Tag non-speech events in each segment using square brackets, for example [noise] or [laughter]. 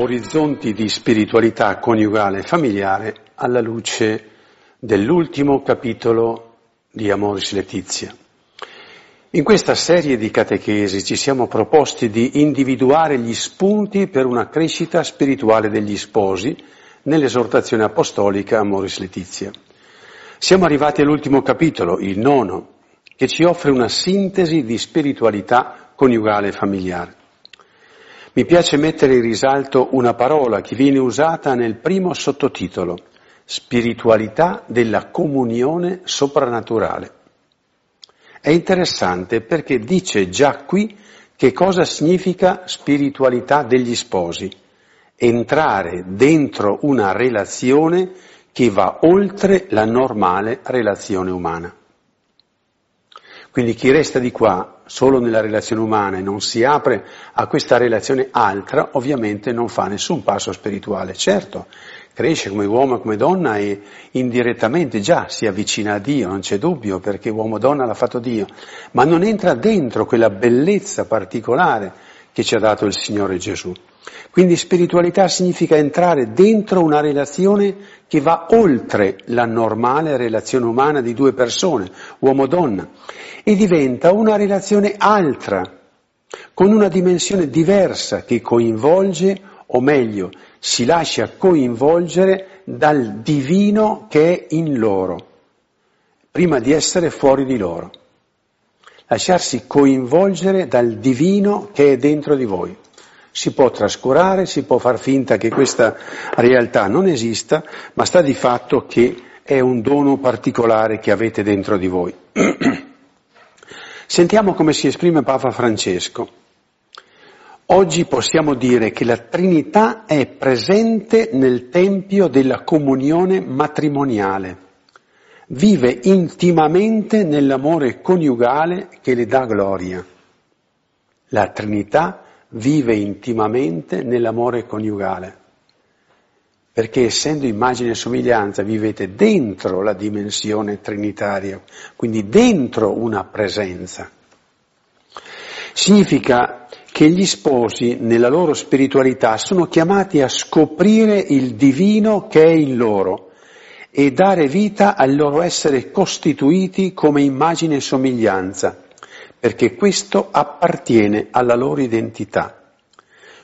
orizzonti di spiritualità coniugale e familiare alla luce dell'ultimo capitolo di Amoris Letizia. In questa serie di catechesi ci siamo proposti di individuare gli spunti per una crescita spirituale degli sposi nell'esortazione apostolica Amoris Letizia. Siamo arrivati all'ultimo capitolo, il nono, che ci offre una sintesi di spiritualità coniugale e familiare. Mi piace mettere in risalto una parola che viene usata nel primo sottotitolo, spiritualità della comunione soprannaturale. È interessante perché dice già qui che cosa significa spiritualità degli sposi, entrare dentro una relazione che va oltre la normale relazione umana. Quindi chi resta di qua solo nella relazione umana e non si apre a questa relazione altra, ovviamente non fa nessun passo spirituale. Certo, cresce come uomo e come donna e indirettamente già si avvicina a Dio, non c'è dubbio, perché uomo e donna l'ha fatto Dio, ma non entra dentro quella bellezza particolare che ci ha dato il Signore Gesù. Quindi spiritualità significa entrare dentro una relazione che va oltre la normale relazione umana di due persone, uomo-donna, e diventa una relazione altra, con una dimensione diversa che coinvolge, o meglio, si lascia coinvolgere dal divino che è in loro, prima di essere fuori di loro. Lasciarsi coinvolgere dal divino che è dentro di voi si può trascurare, si può far finta che questa realtà non esista, ma sta di fatto che è un dono particolare che avete dentro di voi. [clears throat] Sentiamo come si esprime Papa Francesco. Oggi possiamo dire che la Trinità è presente nel Tempio della comunione matrimoniale, vive intimamente nell'amore coniugale che le dà gloria. La Trinità vive intimamente nell'amore coniugale, perché essendo immagine e somiglianza vivete dentro la dimensione trinitaria, quindi dentro una presenza. Significa che gli sposi nella loro spiritualità sono chiamati a scoprire il divino che è in loro e dare vita al loro essere costituiti come immagine e somiglianza perché questo appartiene alla loro identità.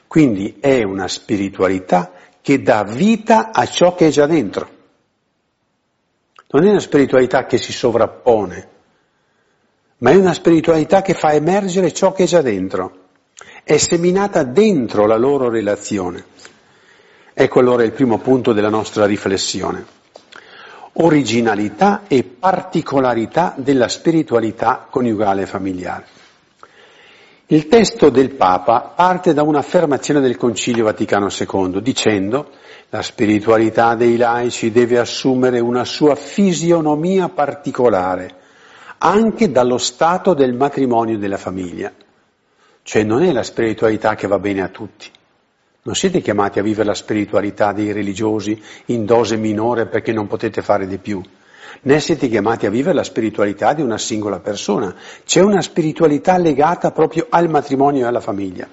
Quindi è una spiritualità che dà vita a ciò che è già dentro. Non è una spiritualità che si sovrappone, ma è una spiritualità che fa emergere ciò che è già dentro. È seminata dentro la loro relazione. Ecco allora il primo punto della nostra riflessione originalità e particolarità della spiritualità coniugale e familiare. Il testo del Papa parte da un'affermazione del Concilio Vaticano II dicendo la spiritualità dei laici deve assumere una sua fisionomia particolare anche dallo stato del matrimonio e della famiglia. Cioè non è la spiritualità che va bene a tutti, non siete chiamati a vivere la spiritualità dei religiosi in dose minore perché non potete fare di più, né siete chiamati a vivere la spiritualità di una singola persona. C'è una spiritualità legata proprio al matrimonio e alla famiglia.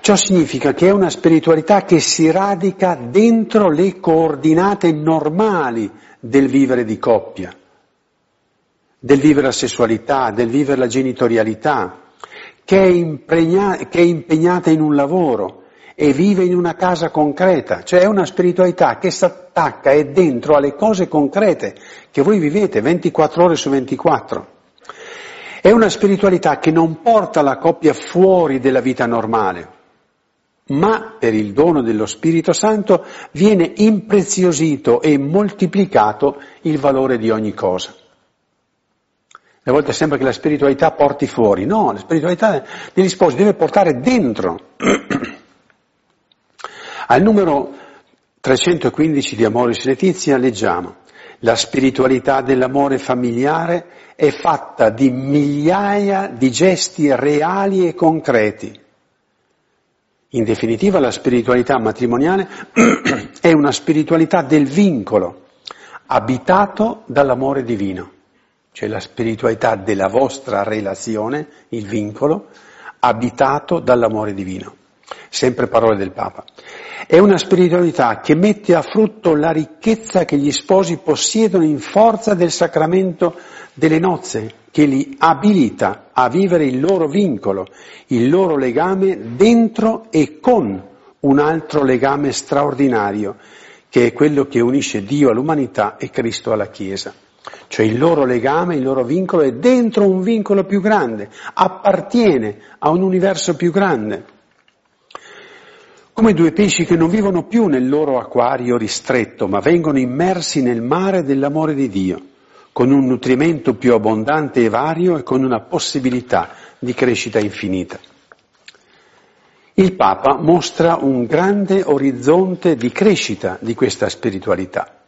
Ciò significa che è una spiritualità che si radica dentro le coordinate normali del vivere di coppia, del vivere la sessualità, del vivere la genitorialità, che è, impregna- che è impegnata in un lavoro, e vive in una casa concreta, cioè è una spiritualità che si attacca e dentro alle cose concrete che voi vivete 24 ore su 24. È una spiritualità che non porta la coppia fuori della vita normale, ma per il dono dello Spirito Santo viene impreziosito e moltiplicato il valore di ogni cosa. A volte sembra che la spiritualità porti fuori, no, la spiritualità degli sposi deve portare dentro. [clears throat] Al numero 315 di Amoris Letizia leggiamo la spiritualità dell'amore familiare è fatta di migliaia di gesti reali e concreti. In definitiva la spiritualità matrimoniale [clears throat] è una spiritualità del vincolo, abitato dall'amore divino, cioè la spiritualità della vostra relazione, il vincolo, abitato dall'amore divino. Sempre parole del Papa. È una spiritualità che mette a frutto la ricchezza che gli sposi possiedono in forza del sacramento delle nozze, che li abilita a vivere il loro vincolo, il loro legame dentro e con un altro legame straordinario, che è quello che unisce Dio all'umanità e Cristo alla Chiesa. Cioè il loro legame, il loro vincolo è dentro un vincolo più grande, appartiene a un universo più grande. Come due pesci che non vivono più nel loro acquario ristretto, ma vengono immersi nel mare dell'amore di Dio con un nutrimento più abbondante e vario e con una possibilità di crescita infinita. Il Papa mostra un grande orizzonte di crescita di questa spiritualità.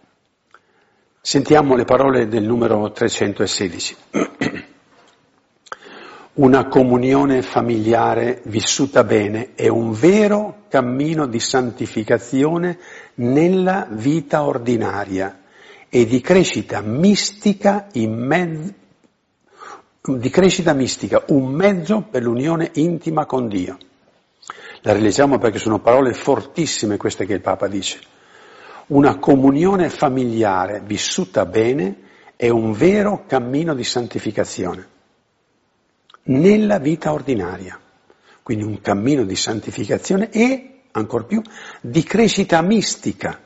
Sentiamo le parole del numero 316. [clears throat] Una comunione familiare vissuta bene è un vero cammino di santificazione nella vita ordinaria e di crescita mistica in mezzo di crescita mistica, un mezzo per l'unione intima con Dio. La rileggiamo perché sono parole fortissime queste che il Papa dice. Una comunione familiare vissuta bene è un vero cammino di santificazione nella vita ordinaria. Quindi un cammino di santificazione e, ancor più, di crescita mistica.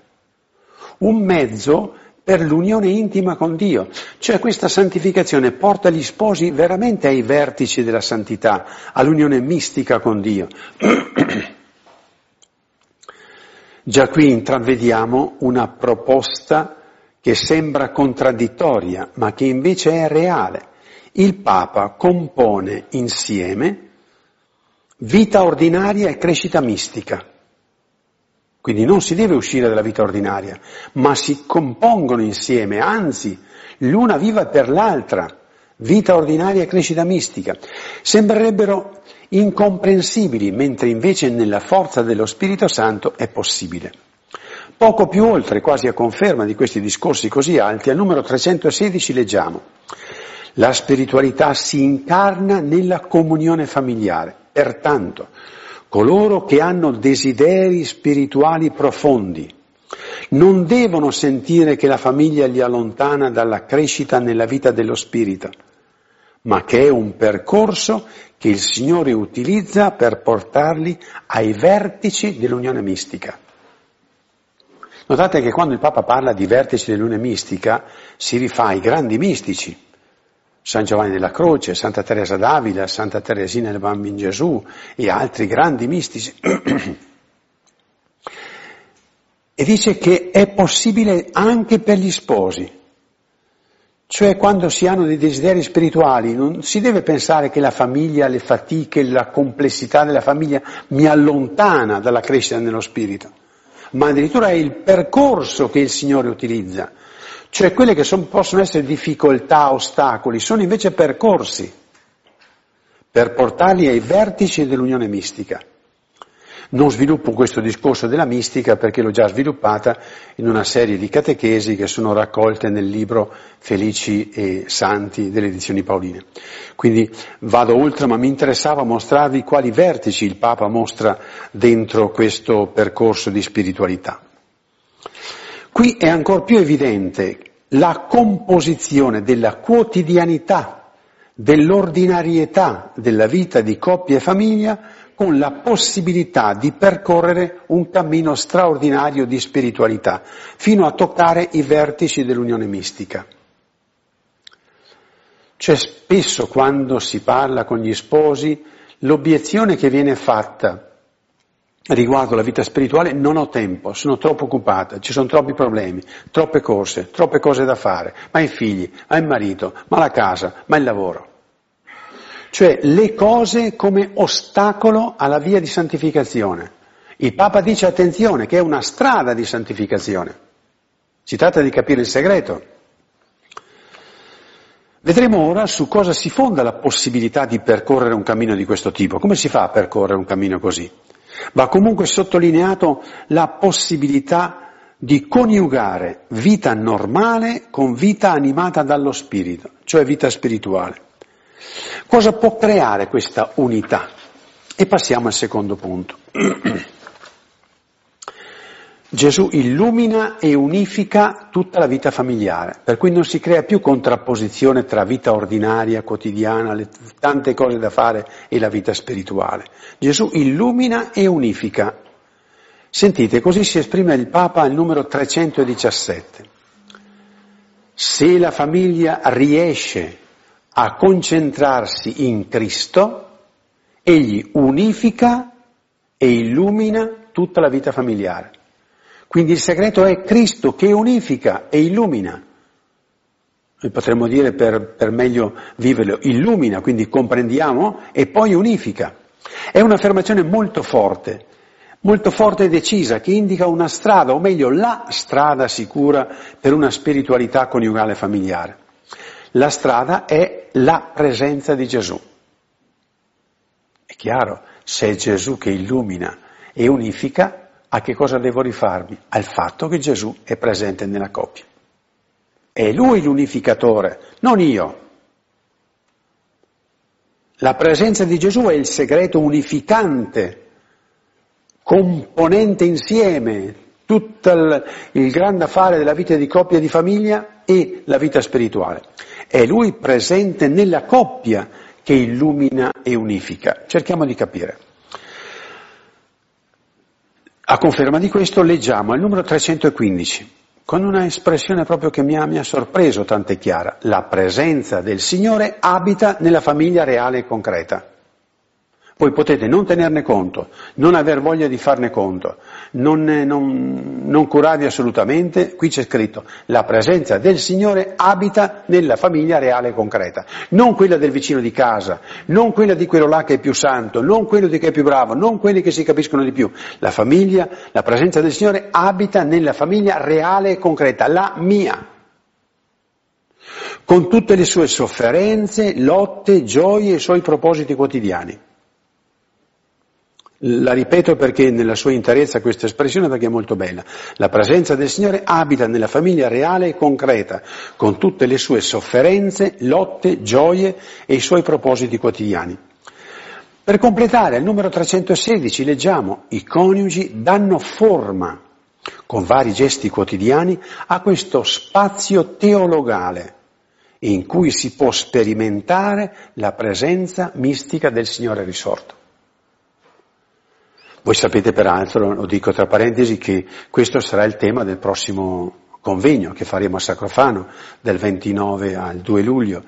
Un mezzo per l'unione intima con Dio. Cioè questa santificazione porta gli sposi veramente ai vertici della santità, all'unione mistica con Dio. [clears throat] Già qui intravediamo una proposta che sembra contraddittoria, ma che invece è reale. Il Papa compone insieme vita ordinaria e crescita mistica. Quindi non si deve uscire dalla vita ordinaria, ma si compongono insieme, anzi, l'una viva per l'altra, vita ordinaria e crescita mistica. Sembrerebbero incomprensibili, mentre invece nella forza dello Spirito Santo è possibile. Poco più oltre, quasi a conferma di questi discorsi così alti, al numero 316 leggiamo, la spiritualità si incarna nella comunione familiare, pertanto coloro che hanno desideri spirituali profondi, non devono sentire che la famiglia li allontana dalla crescita nella vita dello spirito, ma che è un percorso che il Signore utilizza per portarli ai vertici dell'unione mistica. Notate che quando il Papa parla di vertici dell'unione mistica si rifà ai grandi mistici, San Giovanni della Croce, Santa Teresa d'Avila, Santa Teresina del Bambino Gesù e altri grandi mistici. e dice che è possibile anche per gli sposi. Cioè quando si hanno dei desideri spirituali non si deve pensare che la famiglia, le fatiche, la complessità della famiglia mi allontana dalla crescita nello spirito, ma addirittura è il percorso che il Signore utilizza cioè quelle che son, possono essere difficoltà, ostacoli, sono invece percorsi per portarli ai vertici dell'unione mistica. Non sviluppo questo discorso della mistica perché l'ho già sviluppata in una serie di catechesi che sono raccolte nel libro Felici e Santi delle edizioni Paoline. Quindi vado oltre, ma mi interessava mostrarvi quali vertici il Papa mostra dentro questo percorso di spiritualità. Qui è ancora più evidente la composizione della quotidianità, dell'ordinarietà della vita di coppia e famiglia con la possibilità di percorrere un cammino straordinario di spiritualità, fino a toccare i vertici dell'unione mistica. C'è spesso quando si parla con gli sposi l'obiezione che viene fatta riguardo la vita spirituale non ho tempo, sono troppo occupata, ci sono troppi problemi, troppe corse, troppe cose da fare, ma i figli, ma il marito, ma la casa, ma il lavoro. Cioè le cose come ostacolo alla via di santificazione. Il Papa dice attenzione che è una strada di santificazione. Si tratta di capire il segreto. Vedremo ora su cosa si fonda la possibilità di percorrere un cammino di questo tipo. Come si fa a percorrere un cammino così? Va comunque sottolineato la possibilità di coniugare vita normale con vita animata dallo spirito, cioè vita spirituale. Cosa può creare questa unità? E passiamo al secondo punto. [clears throat] Gesù illumina e unifica tutta la vita familiare, per cui non si crea più contrapposizione tra vita ordinaria, quotidiana, le tante cose da fare e la vita spirituale. Gesù illumina e unifica. Sentite, così si esprime il Papa al numero 317. Se la famiglia riesce a concentrarsi in Cristo, egli unifica e illumina tutta la vita familiare. Quindi il segreto è Cristo che unifica e illumina. Noi potremmo dire per, per meglio viverlo, illumina, quindi comprendiamo e poi unifica. È un'affermazione molto forte, molto forte e decisa, che indica una strada, o meglio la strada sicura per una spiritualità coniugale familiare. La strada è la presenza di Gesù. È chiaro, se è Gesù che illumina e unifica, a che cosa devo rifarmi? Al fatto che Gesù è presente nella coppia. È Lui l'unificatore, non io. La presenza di Gesù è il segreto unificante, componente insieme tutto il, il grande affare della vita di coppia e di famiglia e la vita spirituale. È Lui presente nella coppia che illumina e unifica. Cerchiamo di capire. A conferma di questo leggiamo al numero 315, con una espressione proprio che mi ha, mi ha sorpreso, tant'è chiara. La presenza del Signore abita nella famiglia reale e concreta. Voi potete non tenerne conto, non aver voglia di farne conto, non, non, non, curarvi assolutamente, qui c'è scritto la presenza del Signore abita nella famiglia reale e concreta, non quella del vicino di casa, non quella di quello là che è più santo, non quello di che è più bravo, non quelli che si capiscono di più. La famiglia, la presenza del Signore abita nella famiglia reale e concreta, la mia con tutte le sue sofferenze, lotte, gioie e i suoi propositi quotidiani. La ripeto perché nella sua interezza questa espressione perché è molto bella. La presenza del Signore abita nella famiglia reale e concreta, con tutte le sue sofferenze, lotte, gioie e i suoi propositi quotidiani. Per completare, al numero 316 leggiamo i coniugi danno forma, con vari gesti quotidiani, a questo spazio teologale in cui si può sperimentare la presenza mistica del Signore risorto. Voi sapete peraltro, lo dico tra parentesi, che questo sarà il tema del prossimo convegno che faremo a Sacrofano del 29 al 2 luglio,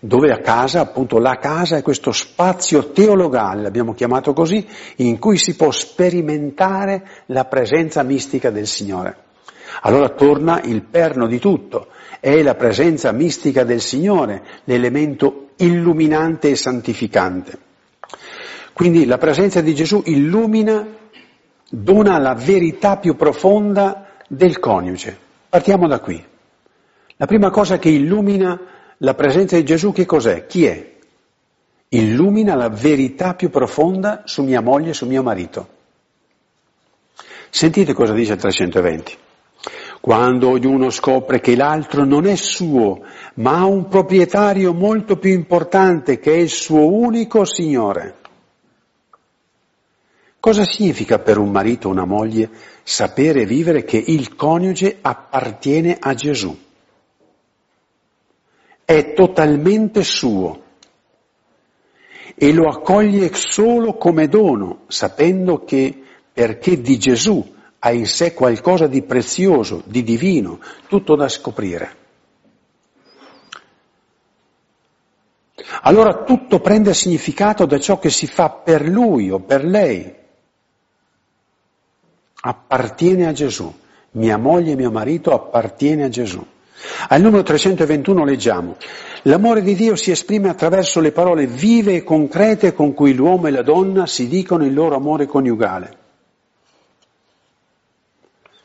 dove a casa, appunto la casa è questo spazio teologale, l'abbiamo chiamato così, in cui si può sperimentare la presenza mistica del Signore. Allora torna il perno di tutto, è la presenza mistica del Signore, l'elemento illuminante e santificante. Quindi la presenza di Gesù illumina, dona la verità più profonda del coniuge. Partiamo da qui. La prima cosa che illumina la presenza di Gesù che cos'è? Chi è? Illumina la verità più profonda su mia moglie e su mio marito. Sentite cosa dice il 320. Quando ognuno scopre che l'altro non è suo, ma ha un proprietario molto più importante che è il suo unico Signore. Cosa significa per un marito o una moglie sapere e vivere che il coniuge appartiene a Gesù? È totalmente suo e lo accoglie solo come dono, sapendo che perché di Gesù ha in sé qualcosa di prezioso, di divino, tutto da scoprire. Allora tutto prende significato da ciò che si fa per lui o per lei appartiene a Gesù. Mia moglie e mio marito appartiene a Gesù. Al numero 321 leggiamo, l'amore di Dio si esprime attraverso le parole vive e concrete con cui l'uomo e la donna si dicono il loro amore coniugale.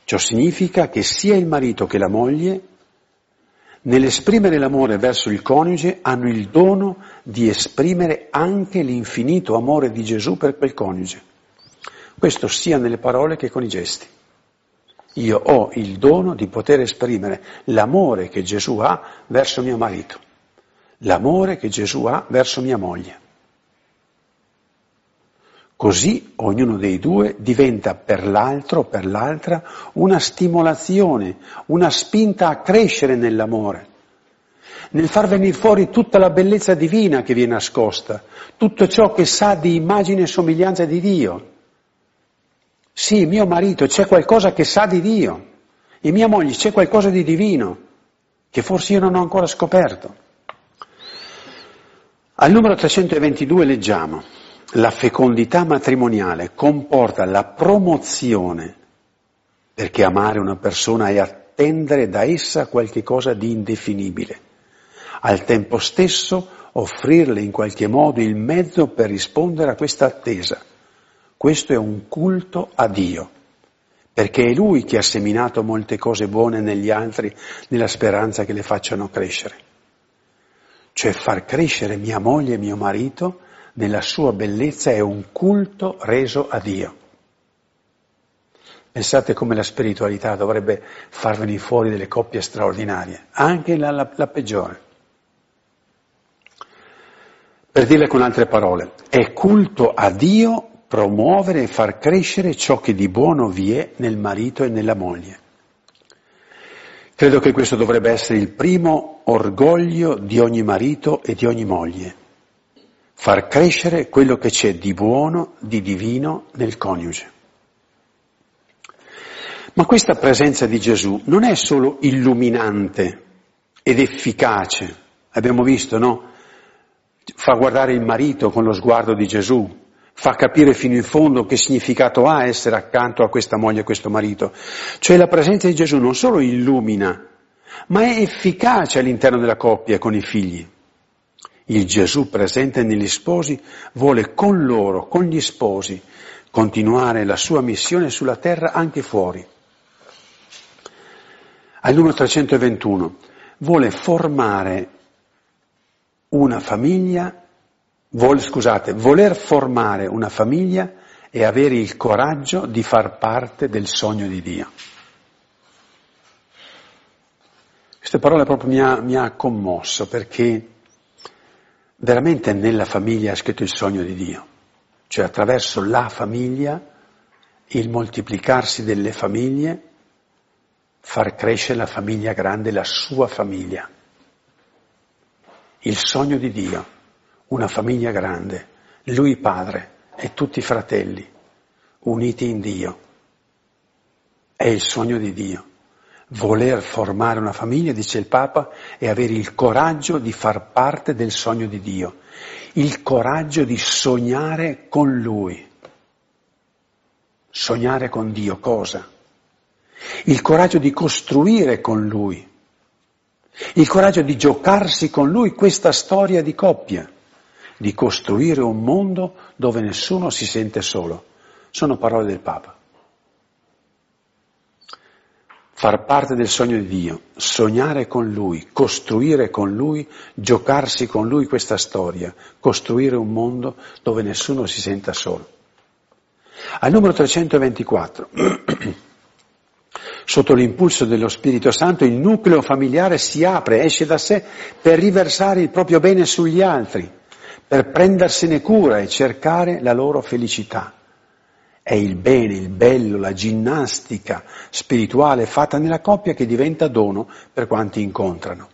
Ciò significa che sia il marito che la moglie, nell'esprimere l'amore verso il coniuge, hanno il dono di esprimere anche l'infinito amore di Gesù per quel coniuge. Questo sia nelle parole che con i gesti. Io ho il dono di poter esprimere l'amore che Gesù ha verso mio marito, l'amore che Gesù ha verso mia moglie. Così ognuno dei due diventa per l'altro per l'altra una stimolazione, una spinta a crescere nell'amore, nel far venire fuori tutta la bellezza divina che vi è nascosta, tutto ciò che sa di immagine e somiglianza di Dio. Sì, mio marito, c'è qualcosa che sa di Dio, e mia moglie c'è qualcosa di divino, che forse io non ho ancora scoperto. Al numero 322 leggiamo la fecondità matrimoniale comporta la promozione, perché amare una persona è attendere da essa qualche cosa di indefinibile, al tempo stesso offrirle in qualche modo il mezzo per rispondere a questa attesa. Questo è un culto a Dio, perché è Lui che ha seminato molte cose buone negli altri nella speranza che le facciano crescere. Cioè far crescere mia moglie e mio marito nella sua bellezza è un culto reso a Dio. Pensate come la spiritualità dovrebbe far venire fuori delle coppie straordinarie, anche la, la, la peggiore. Per dirle con altre parole, è culto a Dio promuovere e far crescere ciò che di buono vi è nel marito e nella moglie. Credo che questo dovrebbe essere il primo orgoglio di ogni marito e di ogni moglie far crescere quello che c'è di buono, di divino nel coniuge. Ma questa presenza di Gesù non è solo illuminante ed efficace, abbiamo visto, no? Fa guardare il marito con lo sguardo di Gesù, fa capire fino in fondo che significato ha essere accanto a questa moglie e a questo marito. Cioè la presenza di Gesù non solo illumina, ma è efficace all'interno della coppia con i figli. Il Gesù presente negli sposi vuole con loro, con gli sposi, continuare la sua missione sulla terra anche fuori. Al numero 321 vuole formare una famiglia, vuole, scusate, voler formare una famiglia e avere il coraggio di far parte del sogno di Dio. Queste parole proprio mi ha, mi ha commosso perché veramente nella famiglia è scritto il sogno di Dio, cioè attraverso la famiglia, il moltiplicarsi delle famiglie, far crescere la famiglia grande, la sua famiglia. Il sogno di Dio, una famiglia grande, lui padre e tutti i fratelli, uniti in Dio. È il sogno di Dio. Voler formare una famiglia, dice il Papa, è avere il coraggio di far parte del sogno di Dio, il coraggio di sognare con Lui. Sognare con Dio cosa? Il coraggio di costruire con Lui, il coraggio di giocarsi con Lui questa storia di coppia, di costruire un mondo dove nessuno si sente solo. Sono parole del Papa far parte del sogno di Dio, sognare con Lui, costruire con Lui, giocarsi con Lui questa storia, costruire un mondo dove nessuno si senta solo. Al numero 324, [clears throat] sotto l'impulso dello Spirito Santo, il nucleo familiare si apre, esce da sé per riversare il proprio bene sugli altri, per prendersene cura e cercare la loro felicità. È il bene, il bello, la ginnastica spirituale fatta nella coppia che diventa dono per quanti incontrano.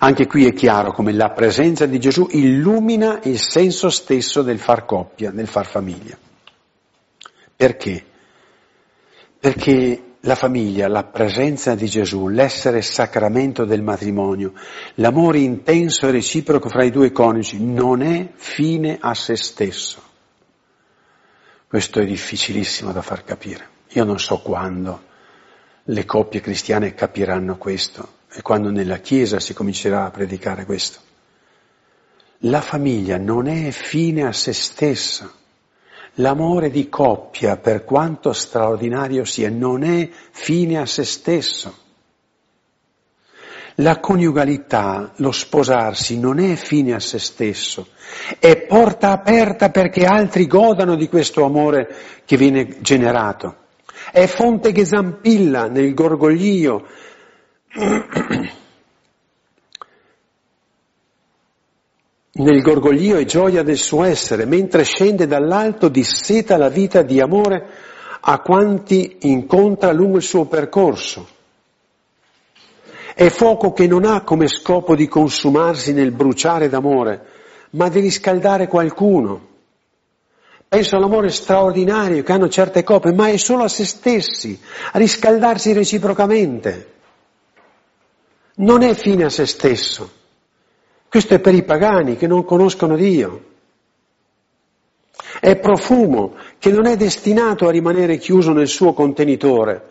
Anche qui è chiaro come la presenza di Gesù illumina il senso stesso del far coppia, del far famiglia. Perché? Perché la famiglia, la presenza di Gesù, l'essere sacramento del matrimonio, l'amore intenso e reciproco fra i due coniugi non è fine a se stesso. Questo è difficilissimo da far capire. Io non so quando le coppie cristiane capiranno questo e quando nella Chiesa si comincerà a predicare questo. La famiglia non è fine a se stessa. L'amore di coppia, per quanto straordinario sia, non è fine a se stesso. La coniugalità, lo sposarsi, non è fine a se stesso, è porta aperta perché altri godano di questo amore che viene generato. È fonte che zampilla nel gorgoglio. Nel gorgoglio e gioia del suo essere, mentre scende dall'alto disseta la vita di amore a quanti incontra lungo il suo percorso. È fuoco che non ha come scopo di consumarsi nel bruciare d'amore, ma di riscaldare qualcuno. Penso all'amore straordinario che hanno certe coppie, ma è solo a se stessi, a riscaldarsi reciprocamente. Non è fine a se stesso. Questo è per i pagani che non conoscono Dio. È profumo che non è destinato a rimanere chiuso nel suo contenitore.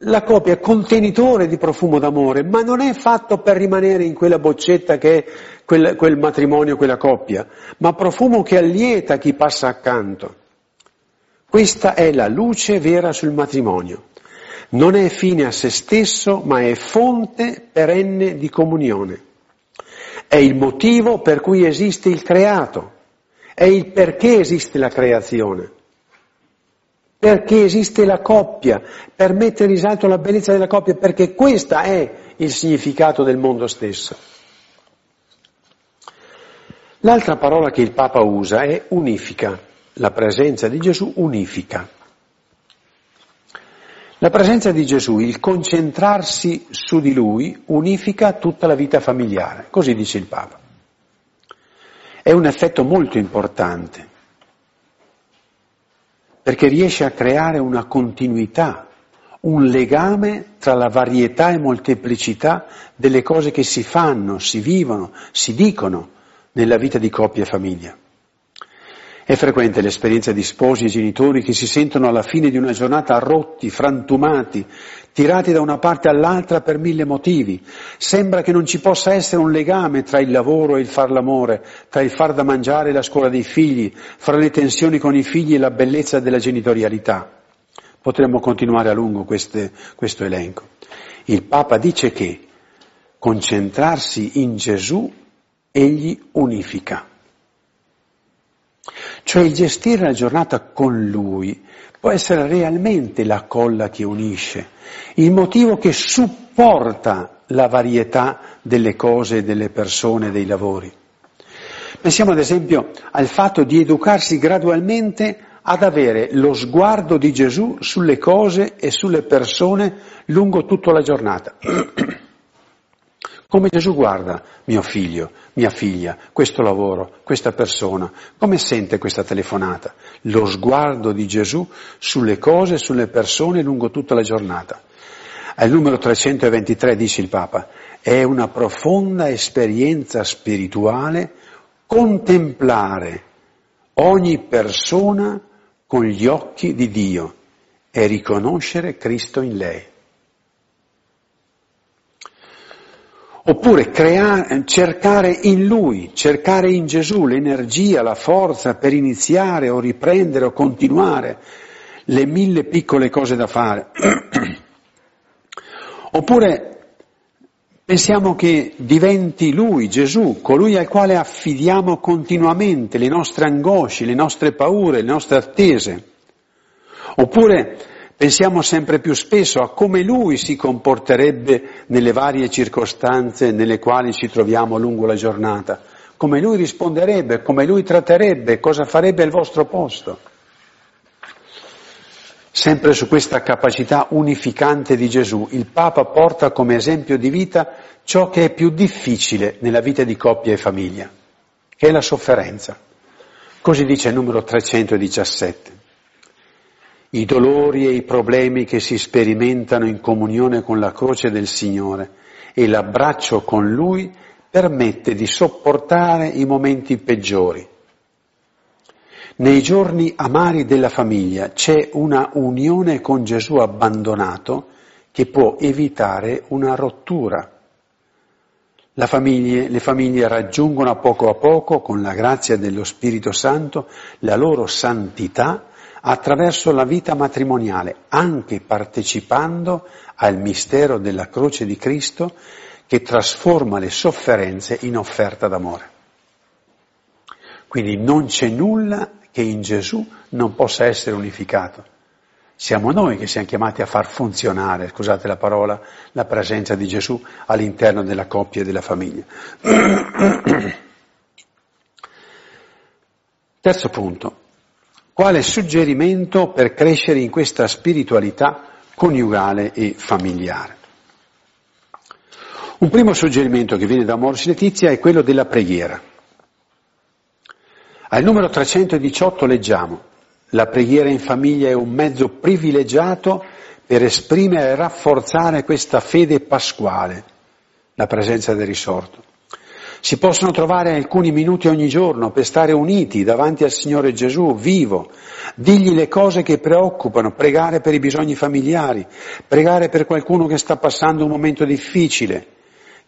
La coppia è contenitore di profumo d'amore, ma non è fatto per rimanere in quella boccetta che è quel, quel matrimonio, quella coppia, ma profumo che allieta chi passa accanto. Questa è la luce vera sul matrimonio. Non è fine a se stesso, ma è fonte perenne di comunione. È il motivo per cui esiste il creato, è il perché esiste la creazione, perché esiste la coppia, per mettere in risalto la bellezza della coppia, perché questo è il significato del mondo stesso. L'altra parola che il Papa usa è unifica, la presenza di Gesù unifica. La presenza di Gesù, il concentrarsi su di lui, unifica tutta la vita familiare, così dice il Papa. È un effetto molto importante, perché riesce a creare una continuità, un legame tra la varietà e molteplicità delle cose che si fanno, si vivono, si dicono nella vita di coppia e famiglia. È frequente l'esperienza di sposi e genitori che si sentono alla fine di una giornata rotti, frantumati, tirati da una parte all'altra per mille motivi. Sembra che non ci possa essere un legame tra il lavoro e il far l'amore, tra il far da mangiare e la scuola dei figli, fra le tensioni con i figli e la bellezza della genitorialità. Potremmo continuare a lungo queste, questo elenco. Il Papa dice che concentrarsi in Gesù egli unifica. Cioè il gestire la giornata con lui può essere realmente la colla che unisce, il motivo che supporta la varietà delle cose, delle persone, dei lavori. Pensiamo ad esempio al fatto di educarsi gradualmente ad avere lo sguardo di Gesù sulle cose e sulle persone lungo tutta la giornata. [clears throat] Come Gesù guarda mio figlio, mia figlia, questo lavoro, questa persona, come sente questa telefonata? Lo sguardo di Gesù sulle cose, sulle persone lungo tutta la giornata. Al numero 323 dice il Papa, è una profonda esperienza spirituale contemplare ogni persona con gli occhi di Dio e riconoscere Cristo in lei. Oppure creare, cercare in Lui, cercare in Gesù l'energia, la forza per iniziare o riprendere o continuare le mille piccole cose da fare. [clears throat] Oppure pensiamo che diventi Lui, Gesù, colui al quale affidiamo continuamente le nostre angosce, le nostre paure, le nostre attese. Oppure Pensiamo sempre più spesso a come lui si comporterebbe nelle varie circostanze nelle quali ci troviamo lungo la giornata, come lui risponderebbe, come lui tratterebbe, cosa farebbe al vostro posto. Sempre su questa capacità unificante di Gesù, il Papa porta come esempio di vita ciò che è più difficile nella vita di coppia e famiglia, che è la sofferenza. Così dice il numero 317 i dolori e i problemi che si sperimentano in comunione con la croce del Signore e l'abbraccio con Lui permette di sopportare i momenti peggiori. Nei giorni amari della famiglia c'è una unione con Gesù abbandonato che può evitare una rottura. Famiglia, le famiglie raggiungono a poco a poco, con la grazia dello Spirito Santo, la loro santità attraverso la vita matrimoniale, anche partecipando al mistero della croce di Cristo che trasforma le sofferenze in offerta d'amore. Quindi non c'è nulla che in Gesù non possa essere unificato. Siamo noi che siamo chiamati a far funzionare, scusate la parola, la presenza di Gesù all'interno della coppia e della famiglia. [clears throat] Terzo punto. Quale suggerimento per crescere in questa spiritualità coniugale e familiare? Un primo suggerimento che viene da Moris Letizia è quello della preghiera. Al numero 318 leggiamo, la preghiera in famiglia è un mezzo privilegiato per esprimere e rafforzare questa fede pasquale, la presenza del risorto. Si possono trovare alcuni minuti ogni giorno per stare uniti davanti al Signore Gesù vivo, digli le cose che preoccupano, pregare per i bisogni familiari, pregare per qualcuno che sta passando un momento difficile,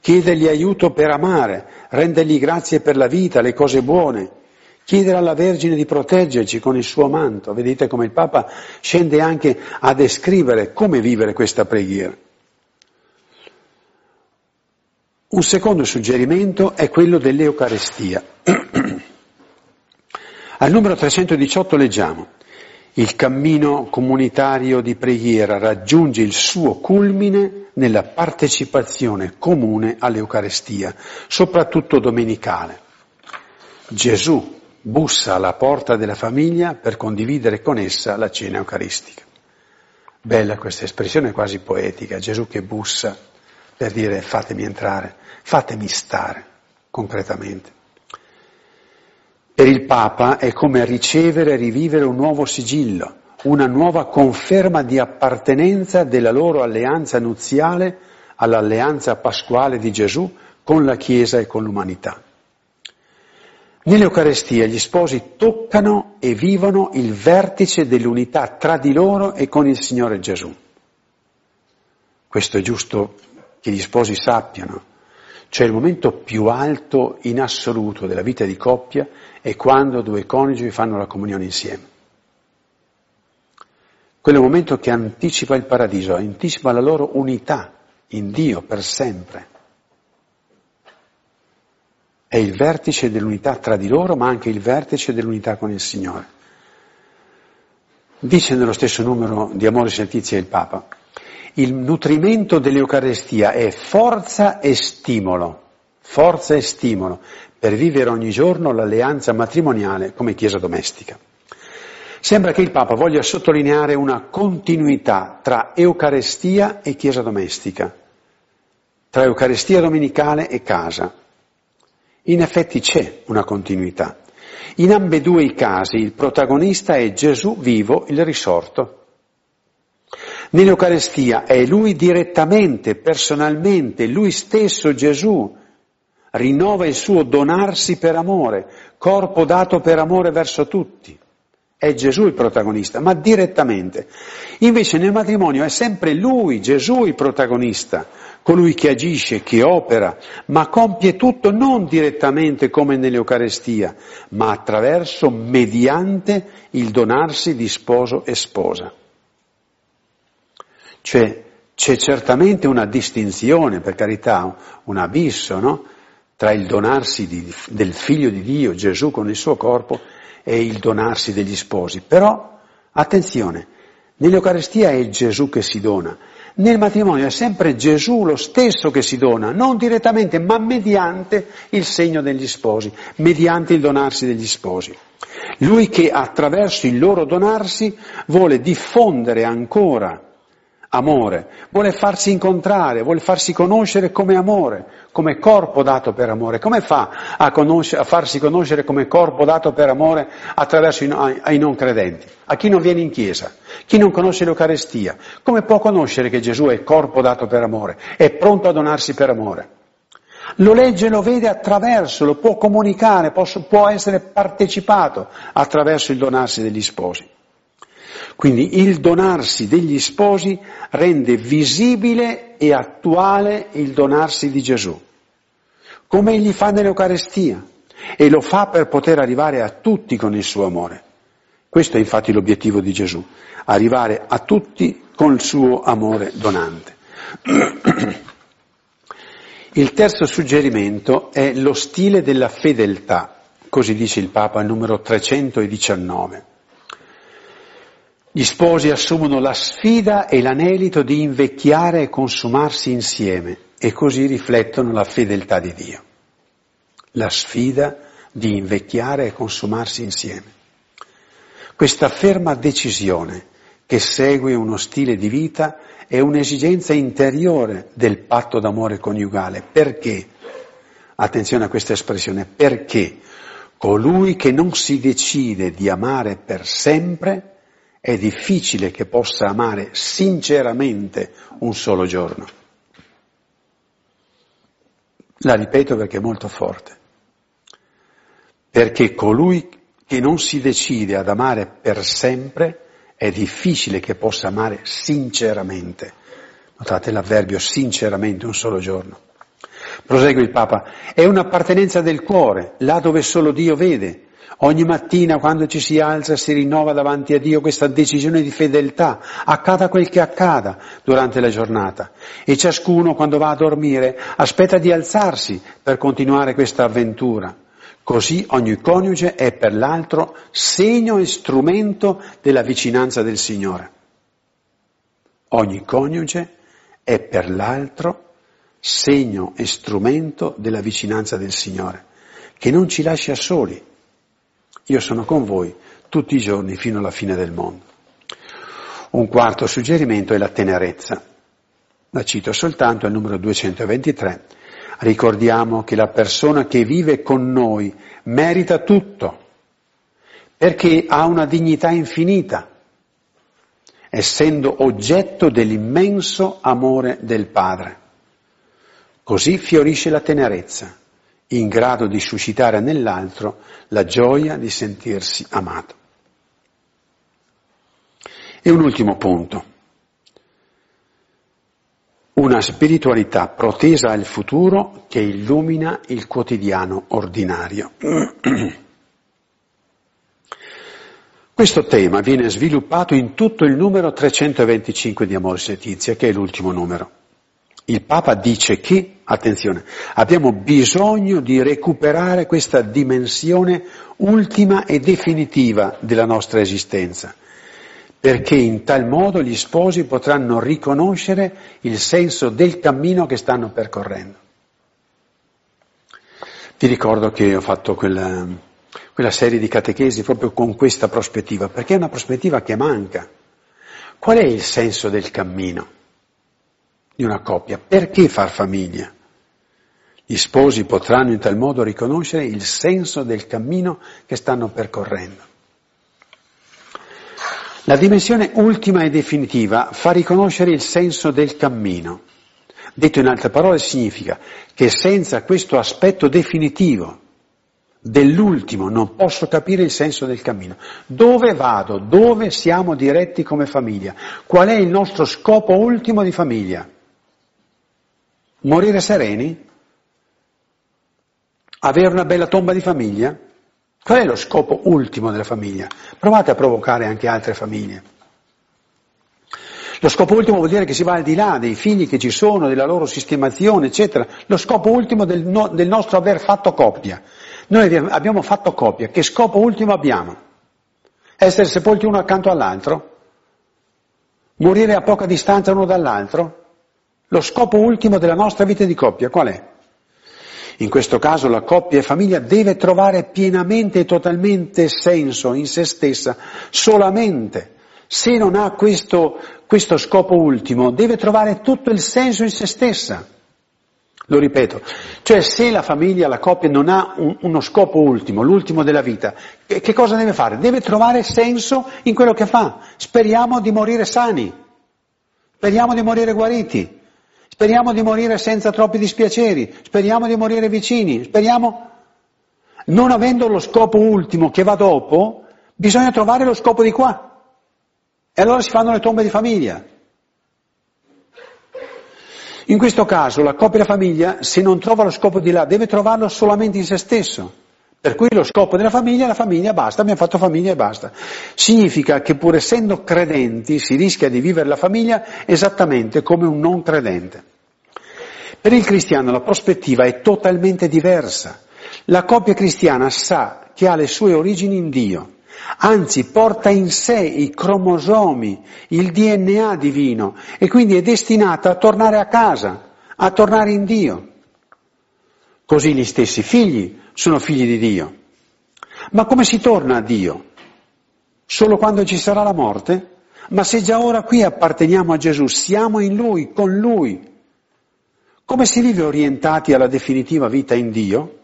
chiedergli aiuto per amare, rendergli grazie per la vita, le cose buone, chiedere alla Vergine di proteggerci con il suo manto. Vedete come il Papa scende anche a descrivere come vivere questa preghiera. Un secondo suggerimento è quello dell'Eucarestia. [clears throat] Al numero 318 leggiamo, il cammino comunitario di preghiera raggiunge il suo culmine nella partecipazione comune all'Eucarestia, soprattutto domenicale. Gesù bussa alla porta della famiglia per condividere con essa la cena eucaristica. Bella questa espressione quasi poetica, Gesù che bussa per dire fatemi entrare, fatemi stare concretamente. Per il Papa è come ricevere e rivivere un nuovo sigillo, una nuova conferma di appartenenza della loro alleanza nuziale all'alleanza pasquale di Gesù con la Chiesa e con l'umanità. Nell'Eucarestia gli sposi toccano e vivono il vertice dell'unità tra di loro e con il Signore Gesù. Questo è giusto che gli sposi sappiano. Cioè il momento più alto in assoluto della vita di coppia è quando due coniugi fanno la comunione insieme. Quello è un momento che anticipa il paradiso, anticipa la loro unità in Dio per sempre. È il vertice dell'unità tra di loro, ma anche il vertice dell'unità con il Signore. Dice nello stesso numero di Amore Letizia il Papa, il nutrimento dell'Eucarestia è forza e stimolo, forza e stimolo per vivere ogni giorno l'alleanza matrimoniale come Chiesa domestica. Sembra che il Papa voglia sottolineare una continuità tra Eucarestia e Chiesa domestica, tra Eucarestia domenicale e casa. In effetti c'è una continuità. In ambedue i casi il protagonista è Gesù vivo, il risorto. Nell'Eucarestia è Lui direttamente, personalmente, Lui stesso Gesù rinnova il suo donarsi per amore, corpo dato per amore verso tutti. È Gesù il protagonista, ma direttamente. Invece nel matrimonio è sempre lui, Gesù il protagonista, colui che agisce, che opera, ma compie tutto non direttamente come nell'Eucarestia, ma attraverso, mediante il donarsi di sposo e sposa. Cioè c'è certamente una distinzione, per carità, un abisso, no? Tra il donarsi di, del figlio di Dio, Gesù con il suo corpo, e il donarsi degli sposi. Però, attenzione, nell'Eucaristia è Gesù che si dona, nel matrimonio è sempre Gesù lo stesso che si dona, non direttamente, ma mediante il segno degli sposi, mediante il donarsi degli sposi. Lui che attraverso il loro donarsi vuole diffondere ancora amore, vuole farsi incontrare, vuole farsi conoscere come amore, come corpo dato per amore. Come fa a, a farsi conoscere come corpo dato per amore attraverso i, ai, non credenti? A chi non viene in chiesa? Chi non conosce l'Eucarestia? Come può conoscere che Gesù è corpo dato per amore? È pronto a donarsi per amore? Lo legge, lo vede attraverso, lo può comunicare, può essere partecipato attraverso il donarsi degli sposi. Quindi il donarsi degli sposi rende visibile e attuale il donarsi di Gesù, come egli fa nell'Eucarestia, e lo fa per poter arrivare a tutti con il suo amore. Questo è infatti l'obiettivo di Gesù, arrivare a tutti con il suo amore donante. [clears throat] Il terzo suggerimento è lo stile della fedeltà, così dice il Papa al numero 319. Gli sposi assumono la sfida e l'anelito di invecchiare e consumarsi insieme e così riflettono la fedeltà di Dio. La sfida di invecchiare e consumarsi insieme. Questa ferma decisione che segue uno stile di vita è un'esigenza interiore del patto d'amore coniugale. Perché? Attenzione a questa espressione, perché colui che non si decide di amare per sempre è difficile che possa amare sinceramente un solo giorno. La ripeto perché è molto forte. Perché colui che non si decide ad amare per sempre è difficile che possa amare sinceramente. Notate l'avverbio sinceramente un solo giorno. Prosegue il Papa, è un'appartenenza del cuore, là dove solo Dio vede. Ogni mattina quando ci si alza si rinnova davanti a Dio questa decisione di fedeltà, accada quel che accada durante la giornata. E ciascuno quando va a dormire aspetta di alzarsi per continuare questa avventura. Così ogni coniuge è per l'altro segno e strumento della vicinanza del Signore. Ogni coniuge è per l'altro segno e strumento della vicinanza del Signore, che non ci lascia soli. Io sono con voi tutti i giorni fino alla fine del mondo. Un quarto suggerimento è la tenerezza. La cito soltanto al numero 223. Ricordiamo che la persona che vive con noi merita tutto, perché ha una dignità infinita, essendo oggetto dell'immenso amore del Padre. Così fiorisce la tenerezza, in grado di suscitare nell'altro la gioia di sentirsi amato. E un ultimo punto. Una spiritualità protesa al futuro che illumina il quotidiano ordinario. [clears throat] Questo tema viene sviluppato in tutto il numero 325 di Amoris Letizia, che è l'ultimo numero il Papa dice che, attenzione, abbiamo bisogno di recuperare questa dimensione ultima e definitiva della nostra esistenza, perché in tal modo gli sposi potranno riconoscere il senso del cammino che stanno percorrendo. Vi ricordo che ho fatto quella, quella serie di catechesi proprio con questa prospettiva, perché è una prospettiva che manca. Qual è il senso del cammino? di una coppia. Perché far famiglia? Gli sposi potranno in tal modo riconoscere il senso del cammino che stanno percorrendo. La dimensione ultima e definitiva fa riconoscere il senso del cammino. Detto in altre parole significa che senza questo aspetto definitivo dell'ultimo non posso capire il senso del cammino. Dove vado? Dove siamo diretti come famiglia? Qual è il nostro scopo ultimo di famiglia? Morire sereni? Avere una bella tomba di famiglia? Qual è lo scopo ultimo della famiglia? Provate a provocare anche altre famiglie. Lo scopo ultimo vuol dire che si va al di là dei figli che ci sono, della loro sistemazione, eccetera. Lo scopo ultimo del, no, del nostro aver fatto coppia. Noi abbiamo fatto coppia. Che scopo ultimo abbiamo? Essere sepolti uno accanto all'altro? Morire a poca distanza uno dall'altro? Lo scopo ultimo della nostra vita di coppia qual è? In questo caso la coppia e famiglia deve trovare pienamente e totalmente senso in se stessa solamente se non ha questo, questo scopo ultimo, deve trovare tutto il senso in se stessa. Lo ripeto, cioè se la famiglia, la coppia non ha un, uno scopo ultimo, l'ultimo della vita, che, che cosa deve fare? Deve trovare senso in quello che fa. Speriamo di morire sani, speriamo di morire guariti, Speriamo di morire senza troppi dispiaceri, speriamo di morire vicini, speriamo, non avendo lo scopo ultimo che va dopo, bisogna trovare lo scopo di qua. E allora si fanno le tombe di famiglia. In questo caso la coppia famiglia, se non trova lo scopo di là, deve trovarlo solamente in se stesso. Per cui lo scopo della famiglia è la famiglia, basta, abbiamo fatto famiglia e basta. Significa che pur essendo credenti si rischia di vivere la famiglia esattamente come un non credente. Per il cristiano la prospettiva è totalmente diversa. La coppia cristiana sa che ha le sue origini in Dio, anzi porta in sé i cromosomi, il DNA divino e quindi è destinata a tornare a casa, a tornare in Dio. Così gli stessi figli sono figli di Dio. Ma come si torna a Dio? Solo quando ci sarà la morte? Ma se già ora qui apparteniamo a Gesù, siamo in Lui, con Lui, come si vive orientati alla definitiva vita in Dio?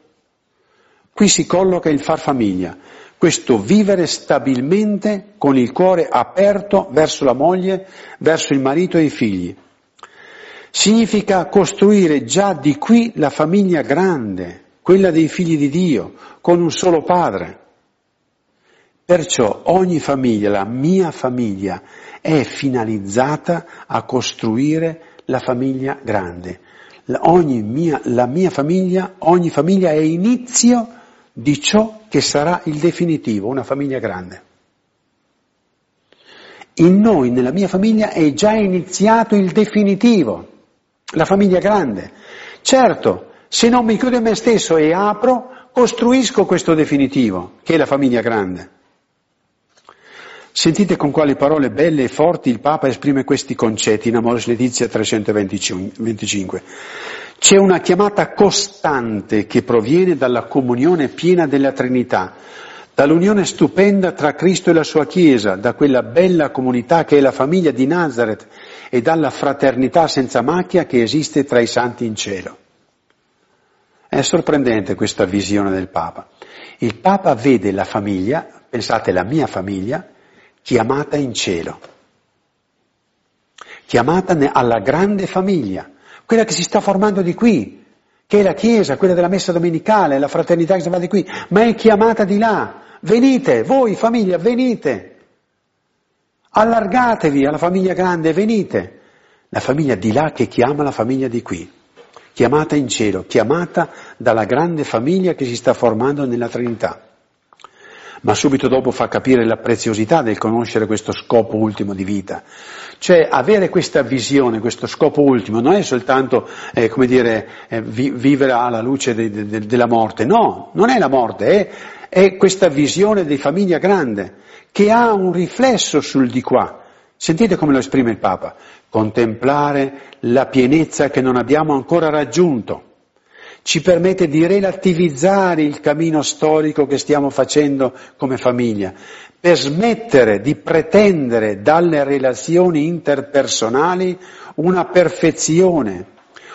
Qui si colloca il far famiglia, questo vivere stabilmente con il cuore aperto verso la moglie, verso il marito e i figli. Significa costruire già di qui la famiglia grande, quella dei figli di Dio, con un solo padre. Perciò ogni famiglia, la mia famiglia, è finalizzata a costruire la famiglia grande. La, mia, la mia famiglia, ogni famiglia è inizio di ciò che sarà il definitivo, una famiglia grande. In noi, nella mia famiglia, è già iniziato il definitivo, la famiglia grande. Certo, se non mi chiudo in me stesso e apro, costruisco questo definitivo, che è la famiglia grande. Sentite con quali parole belle e forti il Papa esprime questi concetti in Amoris Letizia 325. C'è una chiamata costante che proviene dalla comunione piena della Trinità, dall'unione stupenda tra Cristo e la sua Chiesa, da quella bella comunità che è la famiglia di Nazareth e dalla fraternità senza macchia che esiste tra i santi in cielo. È sorprendente questa visione del Papa. Il Papa vede la famiglia, pensate la mia famiglia, chiamata in cielo, chiamata alla grande famiglia, quella che si sta formando di qui, che è la Chiesa, quella della messa domenicale, la fraternità che si fa di qui, ma è chiamata di là. Venite, voi famiglia, venite. Allargatevi alla famiglia grande, venite. La famiglia di là che chiama la famiglia di qui, chiamata in cielo, chiamata dalla grande famiglia che si sta formando nella Trinità ma subito dopo fa capire la preziosità del conoscere questo scopo ultimo di vita. Cioè avere questa visione, questo scopo ultimo, non è soltanto, eh, come dire, eh, vi- vivere alla luce de- de- de- della morte, no, non è la morte, è, è questa visione di famiglia grande, che ha un riflesso sul di qua. Sentite come lo esprime il Papa, contemplare la pienezza che non abbiamo ancora raggiunto ci permette di relativizzare il cammino storico che stiamo facendo come famiglia, per smettere di pretendere dalle relazioni interpersonali una perfezione,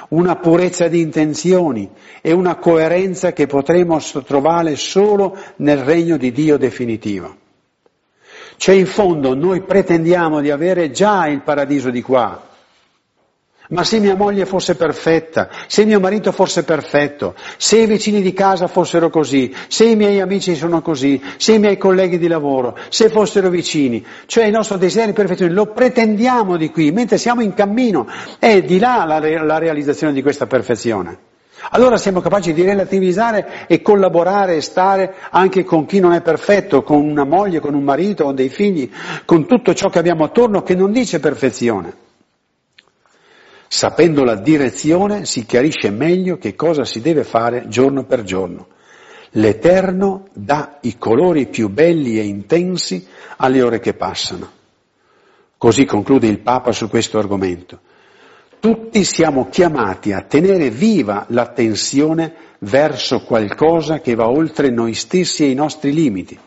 una purezza di intenzioni e una coerenza che potremo trovare solo nel regno di Dio definitivo. Cioè in fondo noi pretendiamo di avere già il paradiso di qua, ma se mia moglie fosse perfetta, se mio marito fosse perfetto, se i vicini di casa fossero così, se i miei amici sono così, se i miei colleghi di lavoro, se fossero vicini, cioè il nostro desiderio di perfezione lo pretendiamo di qui, mentre siamo in cammino, è di là la, la realizzazione di questa perfezione. Allora siamo capaci di relativizzare e collaborare e stare anche con chi non è perfetto, con una moglie, con un marito, con dei figli, con tutto ciò che abbiamo attorno che non dice perfezione. Sapendo la direzione si chiarisce meglio che cosa si deve fare giorno per giorno. L'Eterno dà i colori più belli e intensi alle ore che passano. Così conclude il Papa su questo argomento. Tutti siamo chiamati a tenere viva l'attenzione verso qualcosa che va oltre noi stessi e i nostri limiti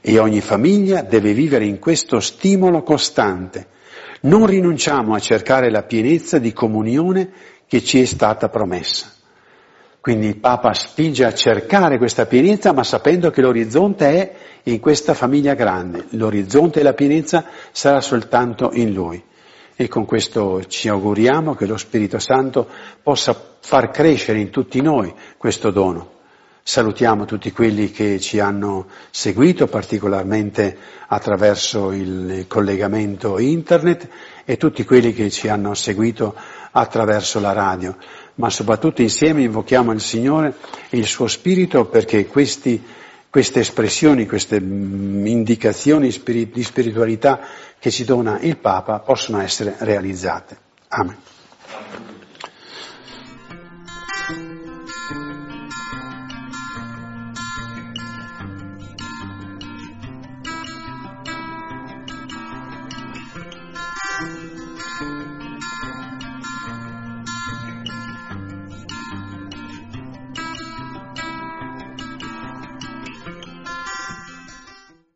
e ogni famiglia deve vivere in questo stimolo costante non rinunciamo a cercare la pienezza di comunione che ci è stata promessa. Quindi il Papa spinge a cercare questa pienezza, ma sapendo che l'orizzonte è in questa famiglia grande. L'orizzonte e la pienezza sarà soltanto in Lui. E con questo ci auguriamo che lo Spirito Santo possa far crescere in tutti noi questo dono. Salutiamo tutti quelli che ci hanno seguito, particolarmente attraverso il collegamento internet e tutti quelli che ci hanno seguito attraverso la radio, ma soprattutto insieme invochiamo il Signore e il suo Spirito perché questi, queste espressioni, queste mm, indicazioni di spiritualità che ci dona il Papa possono essere realizzate. Amen.